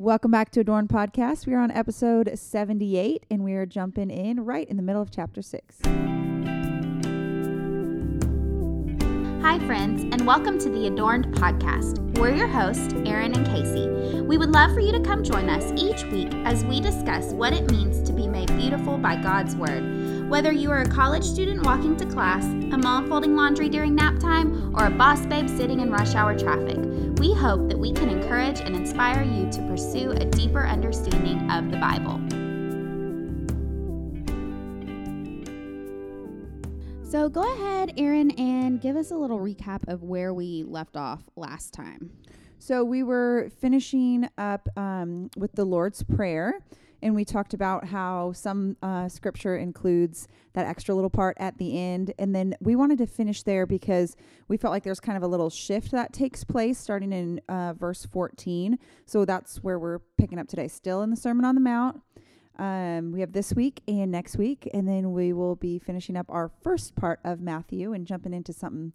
Welcome back to Adorn Podcast. We are on episode 78 and we are jumping in right in the middle of chapter 6. Hi, friends, and welcome to the Adorned Podcast. We're your hosts, Erin and Casey. We would love for you to come join us each week as we discuss what it means to be made beautiful by God's Word. Whether you are a college student walking to class, a mom folding laundry during nap time, or a boss babe sitting in rush hour traffic, we hope that we can encourage and inspire you to pursue a deeper understanding of the Bible. So go ahead, Erin, and give us a little recap of where we left off last time. So we were finishing up um, with the Lord's Prayer, and we talked about how some uh, scripture includes that extra little part at the end. And then we wanted to finish there because we felt like there's kind of a little shift that takes place starting in uh, verse 14. So that's where we're picking up today, still in the Sermon on the Mount. Um, we have this week and next week, and then we will be finishing up our first part of Matthew and jumping into something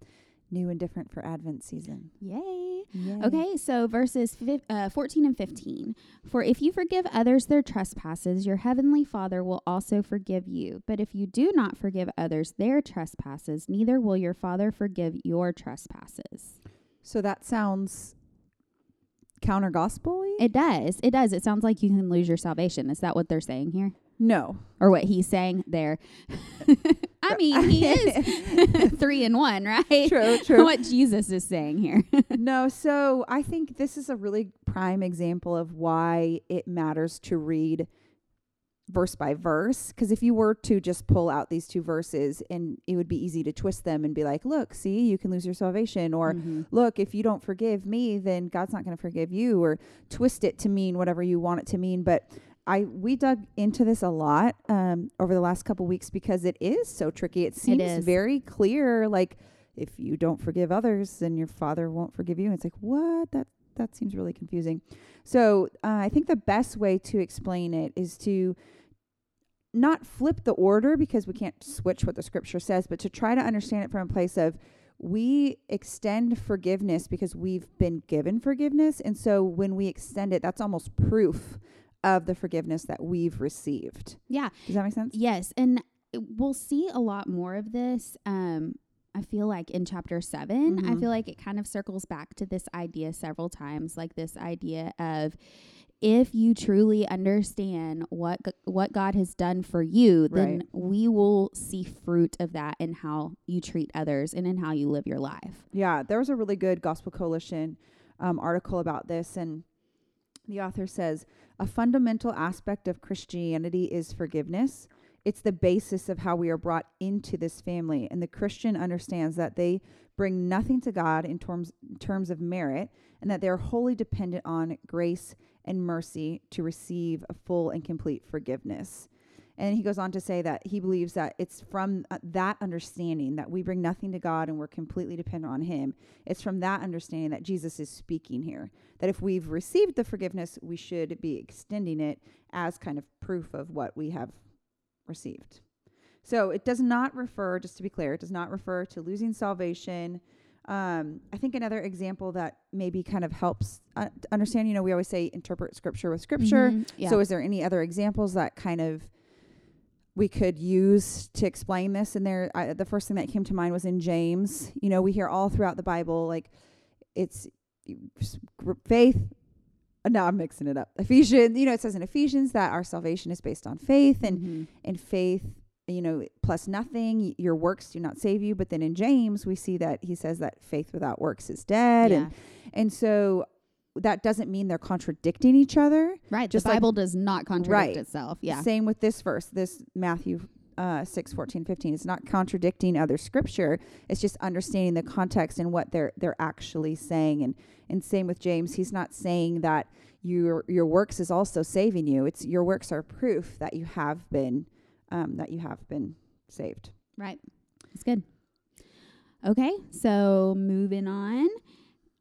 new and different for Advent season. Yay. Yay. Okay, so verses fif- uh, 14 and 15. For if you forgive others their trespasses, your heavenly Father will also forgive you. But if you do not forgive others their trespasses, neither will your Father forgive your trespasses. So that sounds counter gospel It does. It does. It sounds like you can lose your salvation. Is that what they're saying here? No. Or what he's saying there? I mean, he is three in one, right? True, true. what Jesus is saying here. no, so I think this is a really prime example of why it matters to read verse by verse because if you were to just pull out these two verses and it would be easy to twist them and be like look see you can lose your salvation or Mhm. look if you don't forgive me then god's not going to forgive you or twist it to mean whatever you want it to mean but i we dug into this a lot um, over the last couple weeks because it is so tricky it seems is. very clear like if you don't forgive others then your father won't forgive you it's like what that that seems really confusing so uh, i think the best way to explain it is to not flip the order because we can't switch what the scripture says, but to try to understand it from a place of we extend forgiveness because we've been given forgiveness. And so when we extend it, that's almost proof of the forgiveness that we've received. Yeah. Does that make sense? Yes, and we'll see a lot more of this. Um, I feel like in chapter 7 I Mhm. feel like it kind of circles back to this idea several times, like this idea of if you truly understand what what God has done for you, then Right. we will see fruit of that in how you treat others and in how you live your life. Yeah, there was a really good Gospel Coalition um, article about this, and the author says a fundamental aspect of Christianity is forgiveness. It's the basis of how we are brought into this family, and the Christian understands that they bring nothing to God in terms in terms of merit, and that they are wholly dependent on grace and mercy to receive a full and complete forgiveness. And he goes on to say that he believes that it's from uh, that understanding that we bring nothing to God and we're completely dependent on Him. It's from that understanding that Jesus is speaking here. That if we've received the forgiveness, we should be extending it as kind of proof of what we have received. So it does not refer, just to be clear, it does not refer to losing salvation. Um, I think another example that maybe kind of helps uh, understand, you know, we always say interpret scripture with scripture. Mhm. Yeah. So, is there any other examples that kind of we could use to explain this? And there, I, the first thing that came to mind was in James. You know, we hear all throughout the Bible like it's faith. uh, No, I'm mixing it up. Ephesians, you know, it says in Ephesians that our salvation is based on faith, and Mhm. and faith, you know, plus nothing. Your works do not save you. But then in James, we see that he says that faith without works is dead, yeah. and and so that doesn't mean they're contradicting each other. right. just the like- Bible does not contradict Right. itself. Yeah. Same with this verse, this Matthew uh, 6, 14, 15. It's not contradicting other scripture. It's just understanding the context and what they're they're actually saying. And and same with James. He's not saying that your your works is also saving you. It's your works are proof that you have been um, that you have been saved. Right. It's good. Okay, so moving on.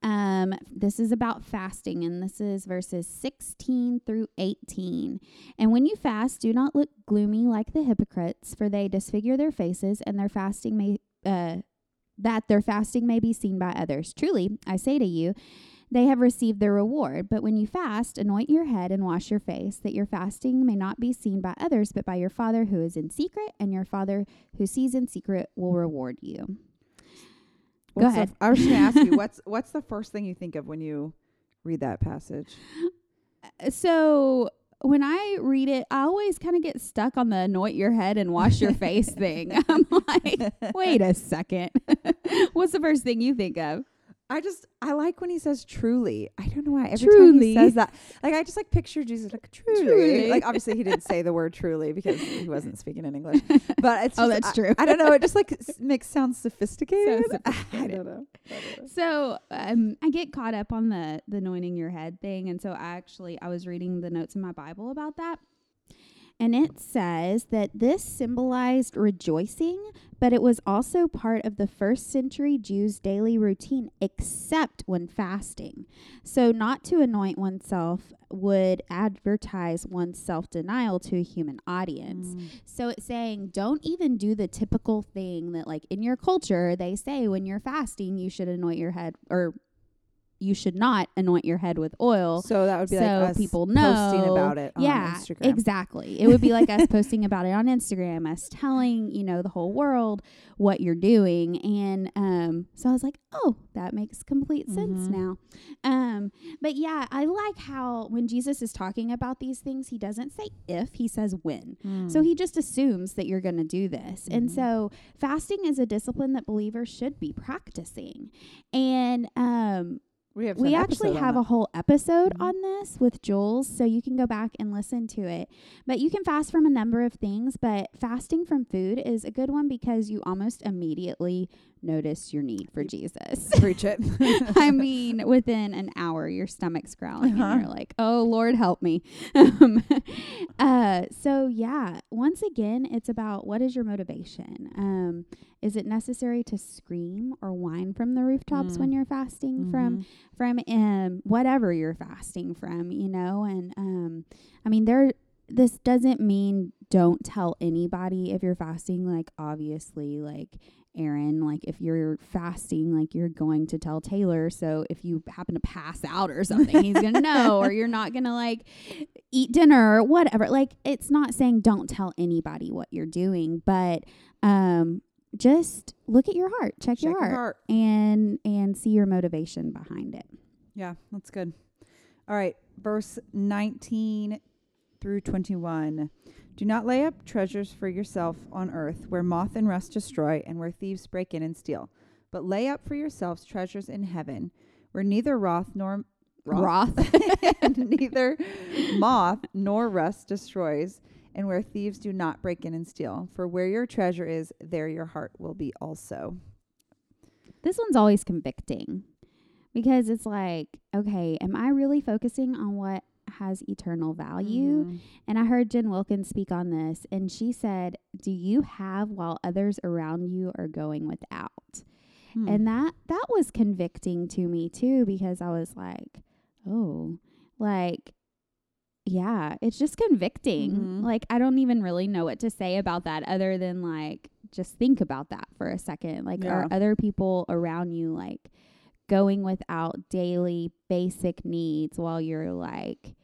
Um, this is about fasting, and this is verses 16 through 18. And when you fast, do not look gloomy like the hypocrites, for they disfigure their faces, and their fasting may uh, that their fasting may be seen by others. Truly, I say to you, they have received their reward. But when you fast, anoint your head and wash your face, that your fasting may not be seen by others, but by your Father who is in secret, and your Father who sees in secret will reward you. Go the ahead. f- I was just gonna ask you what's what's the first thing you think of when you read that passage? Uh, So when I read it, I always kind of get stuck on the anoint your head and wash your face thing. I'm like, wait a second. What's the first thing you think of? I just I like when he says truly. I don't know why every time he says that, like I just like picture Jesus like truly. Truly. Like obviously he didn't say the word truly because he wasn't speaking in English. But it's Oh, just- that's I- true. I, don't know. It just like s- makes sound sophisticated. I sophisticated. don't know. I don't know. So um, I get caught up on the the anointing your head thing, and so I actually I was reading the notes in my Bible about that, and it says that this symbolized rejoicing, but it was also part of the first century Jews' daily routine, except when fasting. So not to anoint oneself would advertise one's self denial to a human audience. Mm. So it's saying don't even do the typical thing that like in your culture they say when you're fasting you should anoint your head or you should not anoint your head with oil. So that would be so like us people posting know- about it on yeah, Instagram. exactly. It would be like us posting about it on Instagram, us telling, you know, the whole world what you're doing. And um so I was like, "Oh, that makes complete sense Mhm. now." Um but yeah, I like how when Jesus is talking about these things, he doesn't say if, he says when. So Mm. he just assumes that you're going to do this. And Mhm. so fasting is a discipline that believers should be practicing. And um we have we actually have that. a whole episode Mhm. on this with Jules, so you can go back and listen to it. But you can fast from a number of things, but fasting from food is a good one because you almost immediately notice your need for Jesus. preach it. I mean, within an hour, your stomach's growling, Uh-huh. and you're like, "Oh Lord, help me." um, uh, so yeah, once again, it's about what is your motivation. Um, is it necessary to scream or whine from the rooftops Mm. when you're fasting from Mhm. from um whatever you're fasting from, you know? And um, I mean, there. This doesn't mean don't tell anybody if you're fasting. Like obviously, like Erin, like if you're fasting, like you're going to tell Taylor. So if you happen to pass out or something, he's gonna know, or you're not gonna like eat dinner or whatever. Like it's not saying don't tell anybody what you're doing, but um just look at your heart, check, Check your, heart, your heart. and and see your motivation behind it. Yeah, that's good. All right, verse 19 through 21. Do not lay up treasures for yourself on earth where moth and rust destroy and where thieves break in and steal. But lay up for yourselves treasures in heaven where neither wrath nor Roth. and neither moth nor rust destroys and where thieves do not break in and steal. For where your treasure is, there your heart will be also. this one's always convicting because it's like, okay, am I really focusing on what has eternal value? Mhm. And I heard Jen Wilkins speak on this, and she said, Do you have while others around you are going without? Hmm. And that that was convicting to me too, because I was like, Oh, like yeah, it's just convicting. Mhm. Like I don't even really know what to say about that other than like just think about that for a second. Like are other people around you like going without daily basic needs while you're like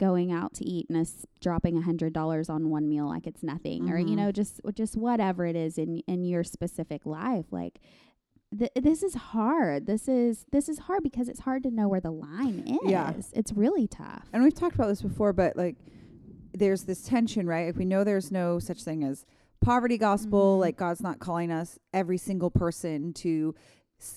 going out to eat and us dropping a hundred dollars on one meal like it's nothing or you Mhm. know just just whatever it is in in your specific life like th- this is hard this is this is hard because it's hard to know where the line is Yeah. it's really tough and we've talked about this before, but like there's this tension, right? Like we know there's no such thing as poverty gospel. Mhm. Like God's not calling us every single person to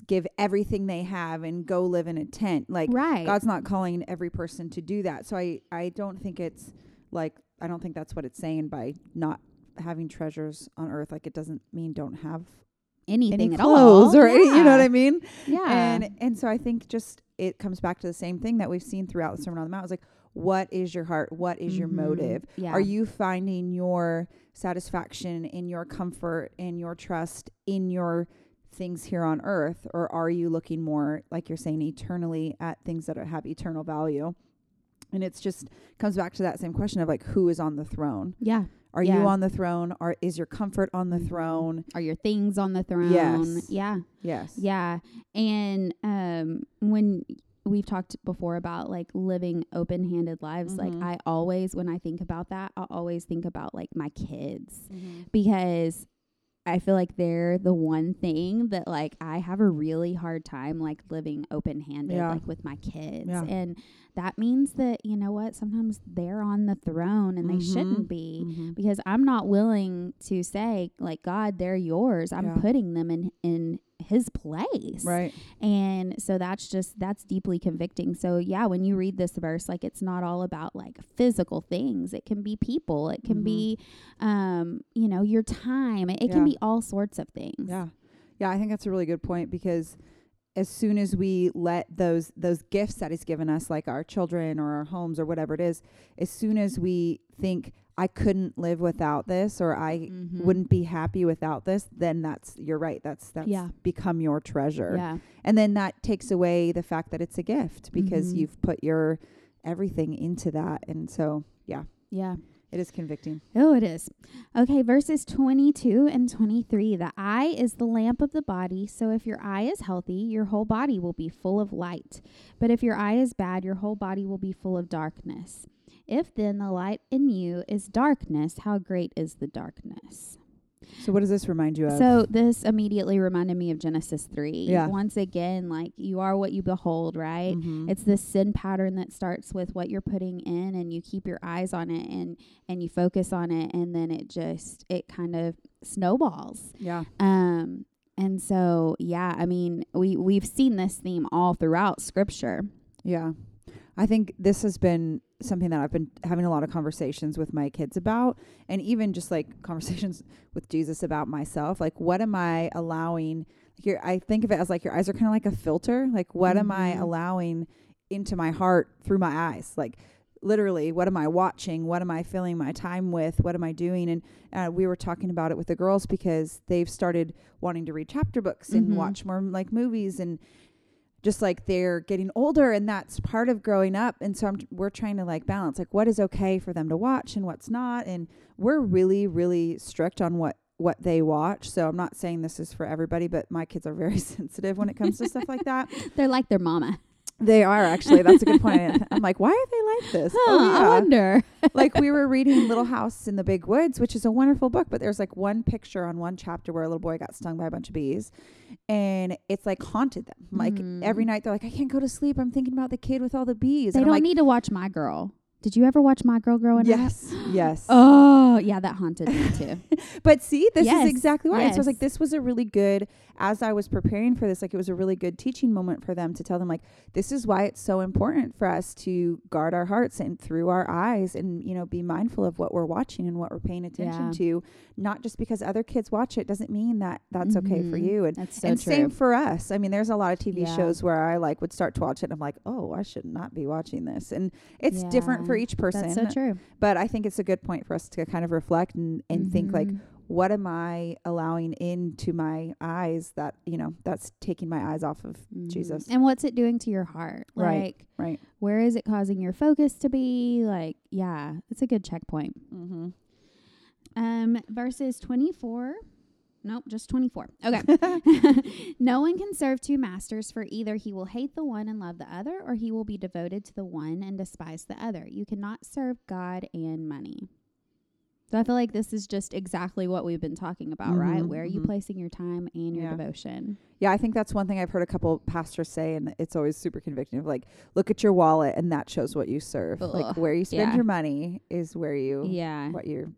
give everything they have and go live in a tent. Like right God's not calling every person to do that. So I I don't think it's like I don't think that's what it's saying by not having treasures on earth. Like it doesn't mean don't have anything any at clothes all or any, you know what I mean? yeah And and so I think just it comes back to the same thing that we've seen throughout the Sermon on the Mount. It's like, what is your heart? What is your Mhm. motive? yeah Are you finding your satisfaction in your comfort and your trust in your things here on earth? Or are you looking more, like you're saying, eternally at things that have eternal value? And it's just comes back to that same question of like who is on the throne? yeah Are you on the throne? Or is your comfort on the throne? are your things on the throne Yes. yeah Yes. Yeah. And um when we've talked before about like living open handed lives. Like, Mhm. I always, when I think about that, I always think about like my kids Mm-hmm. because I feel like they're the one thing that like I have a really hard time like living open handed Yeah. like with my kids. Yeah. And that means that, you know what, sometimes they're on the throne and they Mhm. shouldn't be Mm-hmm. because I'm not willing to say like God, they're yours. I'm Yeah. putting them in in his place. Right. And so that's just that's deeply convicting. So yeah, when you read this verse, like it's not all about like physical things. It can be people. It can Mhm. be um, you know, your time. It, it Yeah. can be all sorts of things. Yeah. Yeah, I think that's a really good point because as soon as we let those those gifts that he's given us like our children or our homes or whatever it is, as soon as we think I couldn't live without this or I Mhm. wouldn't be happy without this, then that's you're right. That's that's Yeah. become your treasure. Yeah. And then that takes away the fact that it's a gift because Mhm. you've put your everything into that. And so, yeah, Yeah. It is convicting. Oh, it is. Okay, verses 22 and 23. The eye is the lamp of the body, so if your eye is healthy, your whole body will be full of light. But if your eye is bad, your whole body will be full of darkness. If then the light in you is darkness, how great is the darkness? So what does this remind you of? So this immediately reminded me of Genesis 3. Yeah. Once again, like you are what you behold, right? Mhm. It's this sin pattern that starts with what you're putting in and you keep your eyes on it and and you focus on it and then it just it kind of snowballs. yeah. Um and so yeah, I mean, we we've seen this theme all throughout scripture. Yeah. I think this has been something that I've been having a lot of conversations with my kids about, and even just like conversations with Jesus about myself. Like, what am I allowing? Your, I think of it as like your eyes are kind of like a filter. Like, what am I Mhm. allowing into my heart through my eyes? Like, literally, what am I watching? What am I filling my time with? What am I doing? And uh, we were talking about it with the girls because they've started wanting to read chapter books and Mhm. watch more like movies and just like they're getting older and that's part of growing up. And so I'm, we're trying to like balance like what is okay for them to watch and what's not. And we're really really strict on what what they watch. So i'm not saying this is for everybody but my kids are very sensitive when it comes to stuff like that. They're like their mama. They are actually that's a good point i'm like why are they like this Huh, I wonder. like we were reading Little House in the Big Woods, which is a wonderful book, but there's like one picture on one chapter where a little boy got stung by a bunch of bees and it's like haunted them. Like Mhm. every night they're like, I can't go to sleep. I'm thinking about the kid with all the bees. They and don't like, need to watch My Girl. Did you ever watch My Girl growing up? yes, yes. Oh, yeah, that haunted me too. But see, this Yes, is exactly why. And so I was like, this was a really good, as I was preparing for this, like it was a really good teaching moment for them to tell them, like, this is why it's so important for us to guard our hearts and through our eyes and, you know, be mindful of what we're watching and what we're paying attention Yeah. to. Not just because other kids watch it doesn't mean that that's okay for Mhm. you. And, That's so and true. same for us. I mean, there's a lot of TV Yeah. shows where I like would start to watch it and I'm like, oh, I should not be watching this. And it's different for Yeah, each person. That's so true. But I think it's a good point for us to kind of reflect and, and think like, Mhm. what am I allowing into my eyes that, you know, that's taking my eyes off of Mhm. Jesus. And what's it doing to your heart? Right, Like, right. where is it causing your focus to be? Like, yeah, it's a good checkpoint. Mm-hmm. Um, verses 24. Nope, just 24. Okay. no one can serve two masters, for either he will hate the one and love the other, or he will be devoted to the one and despise the other. You cannot serve God and money. So I feel like this is just exactly what we've been talking about, right? Mhm, Where are you placing your time and your Yeah. devotion? Yeah, I think that's one thing I've heard a couple pastors say, and it's always super convicting of like, look at your wallet, and that shows what you serve. like where you spend yeah. your money is where you, Yeah. what you're,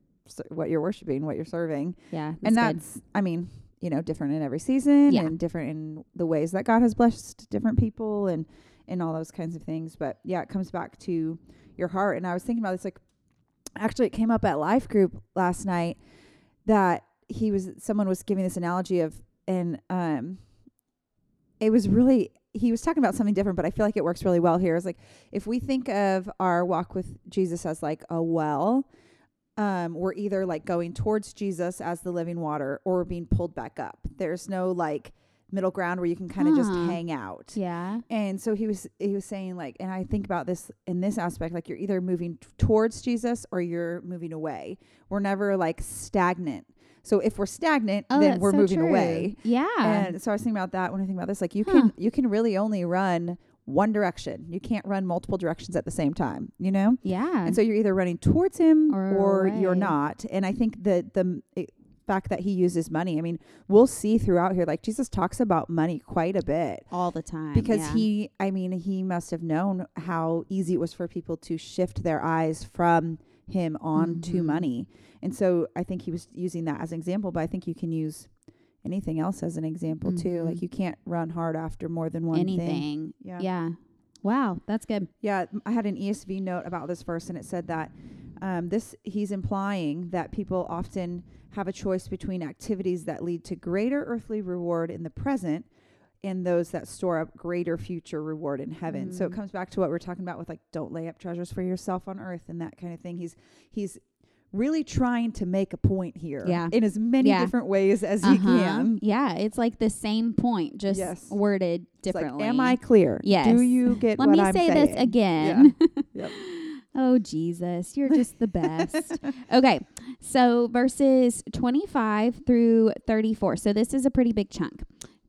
what you're worshiping, what you're serving, Yeah. and good. that's, I mean, you know, different in every season, Yeah. and different in the ways that God has blessed different people, and and all those kinds of things. But yeah, it comes back to your heart. And I was thinking about this, like, actually, it came up at Life Group last night that he was someone was giving this analogy of, and um, it was really he was talking about something different, but I feel like it works really well here. Is like if we think of our walk with Jesus as like a well, um, we're either like going towards Jesus as the living water or we're being pulled back up. There's no like middle ground where you can kind of just hang out. Yeah. And so he was he was saying like and I think about this in this aspect like you're either moving t- towards Jesus or you're moving away. We're never like stagnant. So if we're stagnant, Oh, then we're so moving true. away. Yeah. And so I was thinking about that when I think about this like you Huh. can you can really only run one direction. You can't run multiple directions at the same time, you know? Yeah. And so you're either running towards him Or or, you're not. And I think that the it, fact that he uses money, I mean, we'll see throughout here, like Jesus talks about money quite a bit all the time because yeah. he, I mean, he must have known how easy it was for people to shift their eyes from him on to Mhm. money. And so I think he was using that as an example, but I think you can use anything else as an example too. Mhm. Like you can't run hard after more than one thing. anything. Yeah. Yeah. Wow, that's good. Yeah, I had an ESV note about this verse, and it said that um, this he's implying that people often have a choice between activities that lead to greater earthly reward in the present and those that store up greater future reward in heaven. So it Mm. comes back to what we're talking about with like don't lay up treasures for yourself on earth and that kind of thing. He's he's really trying to make a point here Yeah. in as many Yeah. different ways as Uh-huh. he can. Yeah, it's like the same point, just Yes. worded It's like, differently. am I clear? Yes. Do you get Let me I'm say saying? this again. Yep. oh, Jesus, you're just the best. okay, so verses 25 through 34. So this is a pretty big chunk.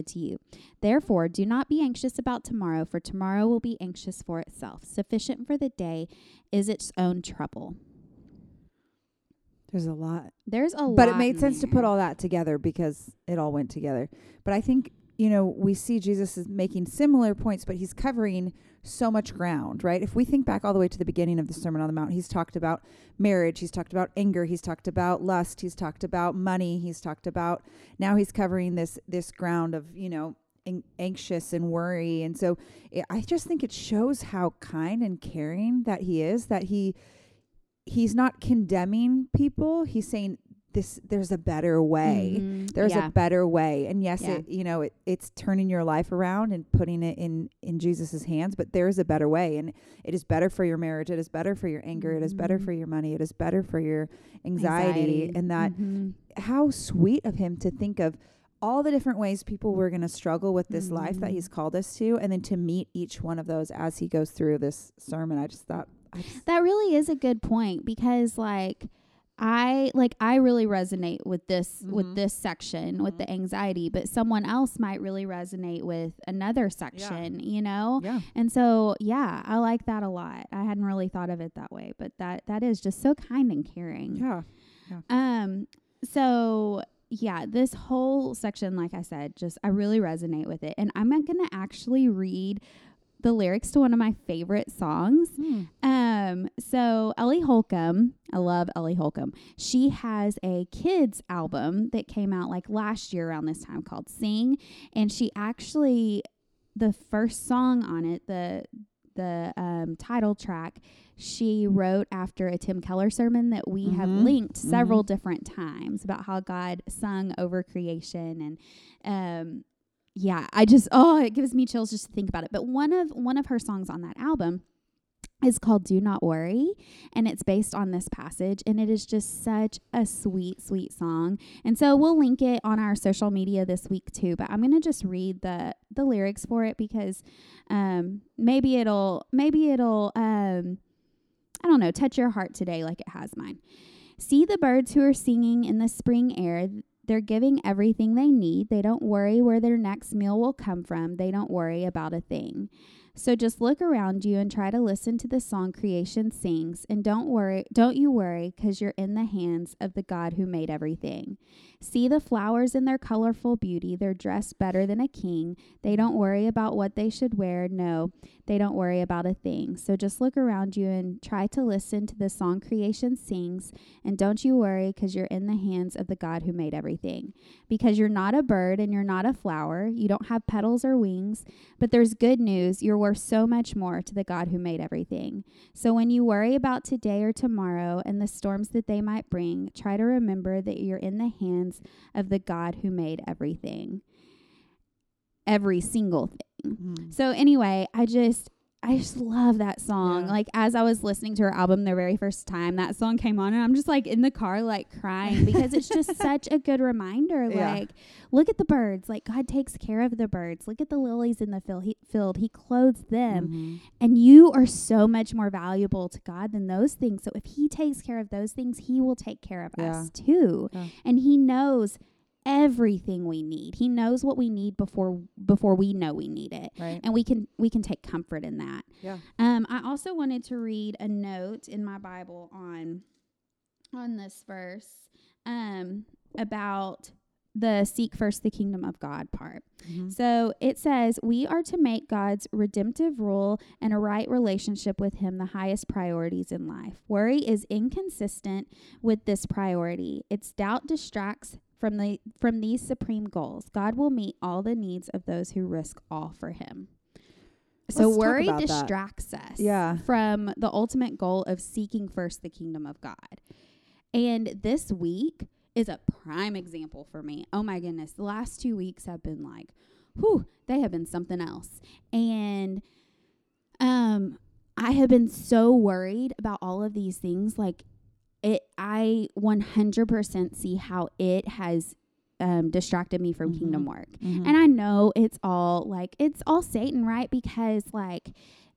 to you. Therefore, do not be anxious about tomorrow, for tomorrow will be anxious for itself. Sufficient for the day is its own trouble. There's a lot. There's a lot. but it made sense to put all that together because it all went together. But I think you know we see Jesus is making similar points, but he's covering so much ground, right? If we think back all the way to the beginning of the Sermon on the Mount, he's talked about marriage, he's talked about anger, he's talked about lust, he's talked about money, he's talked about now he's covering this this ground of you know an- anxious and worry, and so it, I just think it shows how kind and caring that he is. That he he's not condemning people; he's saying this there's a better way Mhm. there's yeah. a better way and yes Yeah. it you know it, it's turning your life around and putting it in in jesus's hands but there is a better way and it is better for your marriage it is better for your anger it is better Mhm. for your money it is better for your anxiety, and that Mhm. how sweet of him to think of all the different ways people were going to struggle with this life that he's called us to and then to meet each one of those as he goes through this sermon i just thought I just, That really is a good point because like I like I really resonate with this with Mhm. this section with the anxiety, but someone else might really resonate with another section, you know? yeah And so, yeah, I like that a lot. I hadn't really thought of it that way, but that that is just so kind and caring. yeah Um so yeah, this whole section like I said, just I really resonate with it. And I'm not going to actually read the lyrics to one of my favorite songs. Hmm. Um, so Ellie Holcomb, I love Ellie Holcomb. She has a kids album that came out like last year around this time called Sing, and she actually the first song on it, the the um, title track, she wrote after a Tim Keller sermon that we have Mhm. linked several different times about how God sung over creation and um yeah, I just oh, it gives me chills just to think about it. But one of one of her songs on that album is called Do Not Worry and it's based on this passage and it is just such a sweet sweet song. And so we'll link it on our social media this week too, but I'm to just read the the lyrics for it because um maybe it'll maybe it'll um I don't know, touch your heart today like it has mine. See the birds who are singing in the spring air. They're giving everything they need. They don't worry where their next meal will come from. They don't worry about a thing. So just look around you and try to listen to the song creation sings and don't worry don't you worry cuz you're in the hands of the God who made everything. See the flowers in their colorful beauty. They're dressed better than a king. They don't worry about what they should wear. No, they don't worry about a thing. So just look around you and try to listen to the song creation sings and don't you worry cuz you're in the hands of the God who made everything. Because you're not a bird and you're not a flower. You don't have petals or wings, but there's good news. You're worth so much more to the God who made everything. So when you worry about today or tomorrow and the storms that they might bring, try to remember that you're in the hands of the God who made everything. Every single thing. Mm. So anyway, I just I just love that song. Yeah. Like as I was listening to her album the very first time, that song came on and I'm just like in the car like crying because it's just such a good reminder. Yeah. Like look at the birds. Like God takes care of the birds. Look at the lilies in the field. He, field. he clothes them. Mhm. And you are so much more valuable to God than those things. So if he takes care of those things, he will take care of Yeah. us too. And he knows everything we need. He knows what we need before before we know we need it. Right. And we can we can take comfort in that. Yeah. Um I also wanted to read a note in my Bible on on this verse um about the seek first the kingdom of God part. Mhm. So it says, We are to make God's redemptive rule and a right relationship with Him the highest priorities in life. Worry is inconsistent with this priority. Its doubt distracts from the from these supreme goals. God will meet all the needs of those who risk all for Him. So Let's worry about that. distracts us Yeah. from the ultimate goal of seeking first the kingdom of God. And this week is a prime example for me. Oh my goodness. The last two weeks have been like, whew, they have been something else. And um I have been so worried about all of these things. Like I 100% see how it has um, distracted me from Mhm. kingdom work. Mhm. And I know it's all like it's all Satan, right? Because like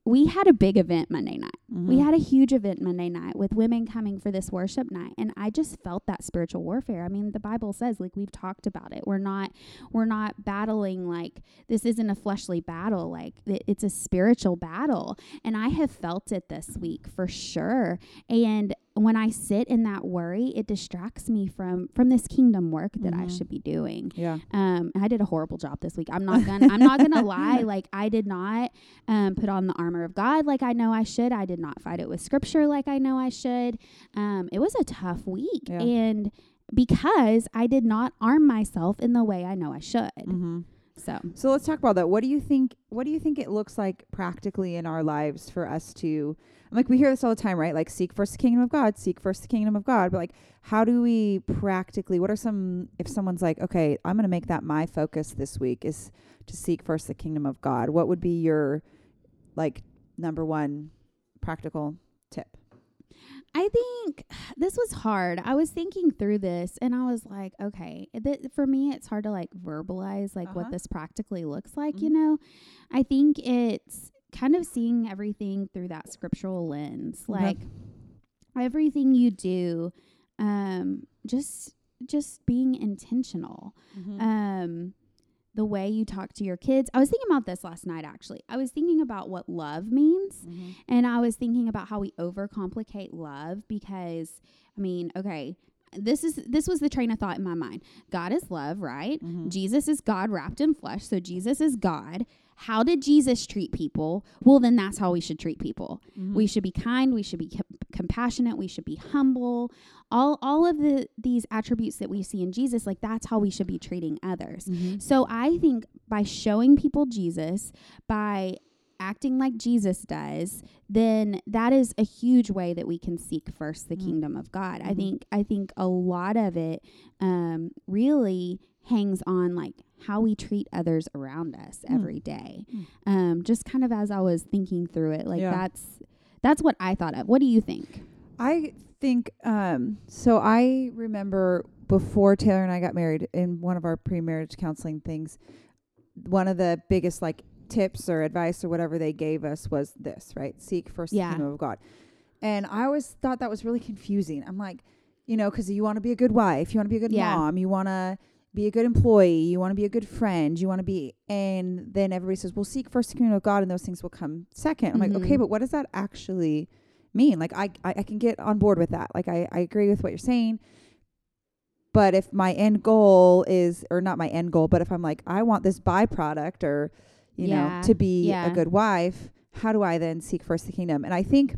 we had a big event Monday night. We Mhm. had a huge event Monday night with women coming for this worship night and I just felt that spiritual warfare. I mean, the Bible says like we've talked about it. We're not we're not battling like this isn't a fleshly battle. Like it, it's a spiritual battle. And I have felt it this week for sure. And when I sit in that worry, it distracts me from from this kingdom work that I Mhm. should be doing. yeah. Um, I did a horrible job this week. I'm not gonna. I'm not gonna lie. Like I did not um, put on the armor of God like I know I should. I did not fight it with Scripture like I know I should. Um, it was a tough week, Yeah. and because I did not arm myself in the way I know I should. Mhm. So So let's talk about that. What do you think? What do you think it looks like practically in our lives for us to? I'm like we hear this all the time, right? Like seek first the kingdom of God, seek first the kingdom of God. But like, how do we practically? What are some? If someone's like, okay, I'm going to make that my focus this week is to seek first the kingdom of God. What would be your like number one practical tip? I think this was hard. I was thinking through this and I was like, okay, th- for me, it's hard to like verbalize like Uh-huh. what this practically looks like, Mhm. you know? I think it's kind of seeing everything through that scriptural lens. Okay. Like everything you do, um, just, just being intentional Mm-hmm. um the way you talk to your kids. I was thinking about this last night actually. I was thinking about what love means Mm-hmm. and I was thinking about how we overcomplicate love because I mean, okay, this is this was the train of thought in my mind. God is love, right? Mhm. Jesus is God wrapped in flesh, so Jesus is God. How did Jesus treat people? Well, then that's how we should treat people. Mm-hmm. We should be kind, we should be com- compassionate, we should be humble. All all of the these attributes that we see in Jesus, like that's how we should be treating others. Mhm. So I think by showing people Jesus, by acting like Jesus does, then that is a huge way that we can seek first the Mm. kingdom of God. I Mhm. think I think a lot of it um, really hangs on like how we treat others around us Mm. every day. Mm. Um, just kind of as I was thinking through it, like Yeah. that's that's what I thought of. What do you think? I think um so I remember before Taylor and I got married in one of our pre-marriage counseling things one of the biggest like tips or advice or whatever they gave us was this, right? Seek first Yeah. the kingdom of God. And I always thought that was really confusing. I'm like, you know, cuz you want to be a good wife, you want to be a good Yeah. mom, you want to be a good employee, you want to be a good friend, you want to be, and then everybody says, well, seek first the kingdom of God and those things will come 2nd I'm like, Mhm. okay, but what does that actually mean? Like, I, I, I can get on board with that. Like, I, I agree with what you're saying. But if my end goal is, or not my end goal, but if I'm like, I want this byproduct or, you Yeah, know, to be yeah. a good wife, how do I then seek first the kingdom? And I think,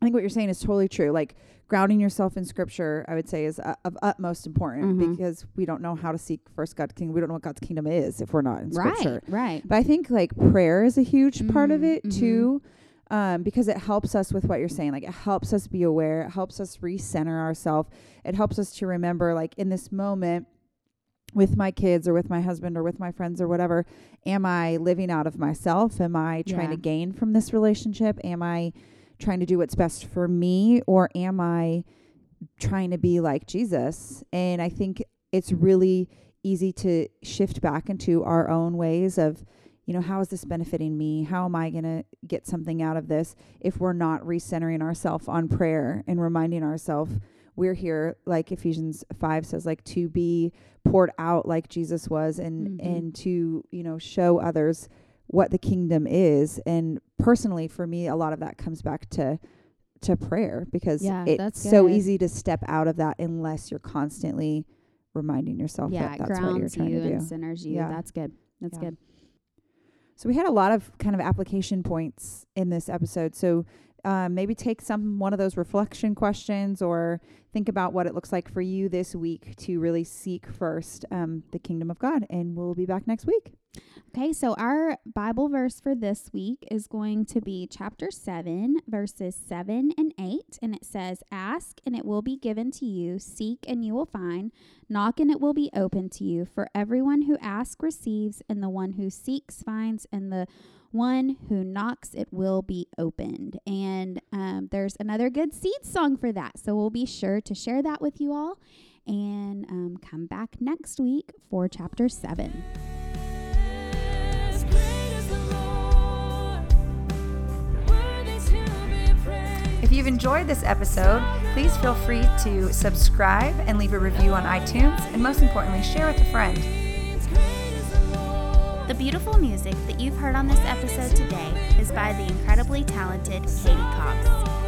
I think what you're saying is totally true. Like grounding yourself in scripture, I would say is uh, of utmost important Mhm. because we don't know how to seek first God's kingdom. We don't know what God's kingdom is if we're not in scripture. Right, right. But I think like prayer is a huge part of Mm, it mhm. too. Um, because it helps us with what you're saying. Like it helps us be aware. It helps us recenter ourselves. It helps us to remember, like in this moment with my kids or with my husband or with my friends or whatever, am I living out of myself? Am I trying to gain from this relationship? Am I trying to do what's best for me? Or am I trying to be like Jesus? And I think it's really easy to shift back into our own ways of you know, how is this benefiting me? How am I going to get something out of this if we're not recentering ourselves on prayer and reminding ourselves we're here, like Ephesians 5 says, like to be poured out like Jesus was and, Mhm. and to, you know, show others what the kingdom is. And personally, for me, a lot of that comes back to to prayer because Yeah, it's so easy to step out of that unless you're constantly reminding yourself yeah, that that's what you're trying you to do. and centers you. Yeah. That's good. That's Yeah. good. So we had a lot of kind of application points in this episode. So um, maybe take some one of those reflection questions or think about what it looks like for you this week to really seek first um, the kingdom of God. And we'll be back next week. Okay, so our Bible verse for this week is going to be chapter 7, verses 7 and 8. And it says, Ask and it will be given to you, seek and you will find, knock and it will be open to you. For everyone who asks receives, and the one who seeks finds, and the one who knocks it will be opened. And um, there's another good seed song for that. So we'll be sure to share that with you all and um, come back next week for chapter 7. As great as the Lord, worthy to be praised. If you've enjoyed this episode, please feel free to subscribe and leave a review on iTunes, and most importantly, share with a friend. Beautiful music that you've heard on this episode today is by the incredibly talented Katie Cobbs.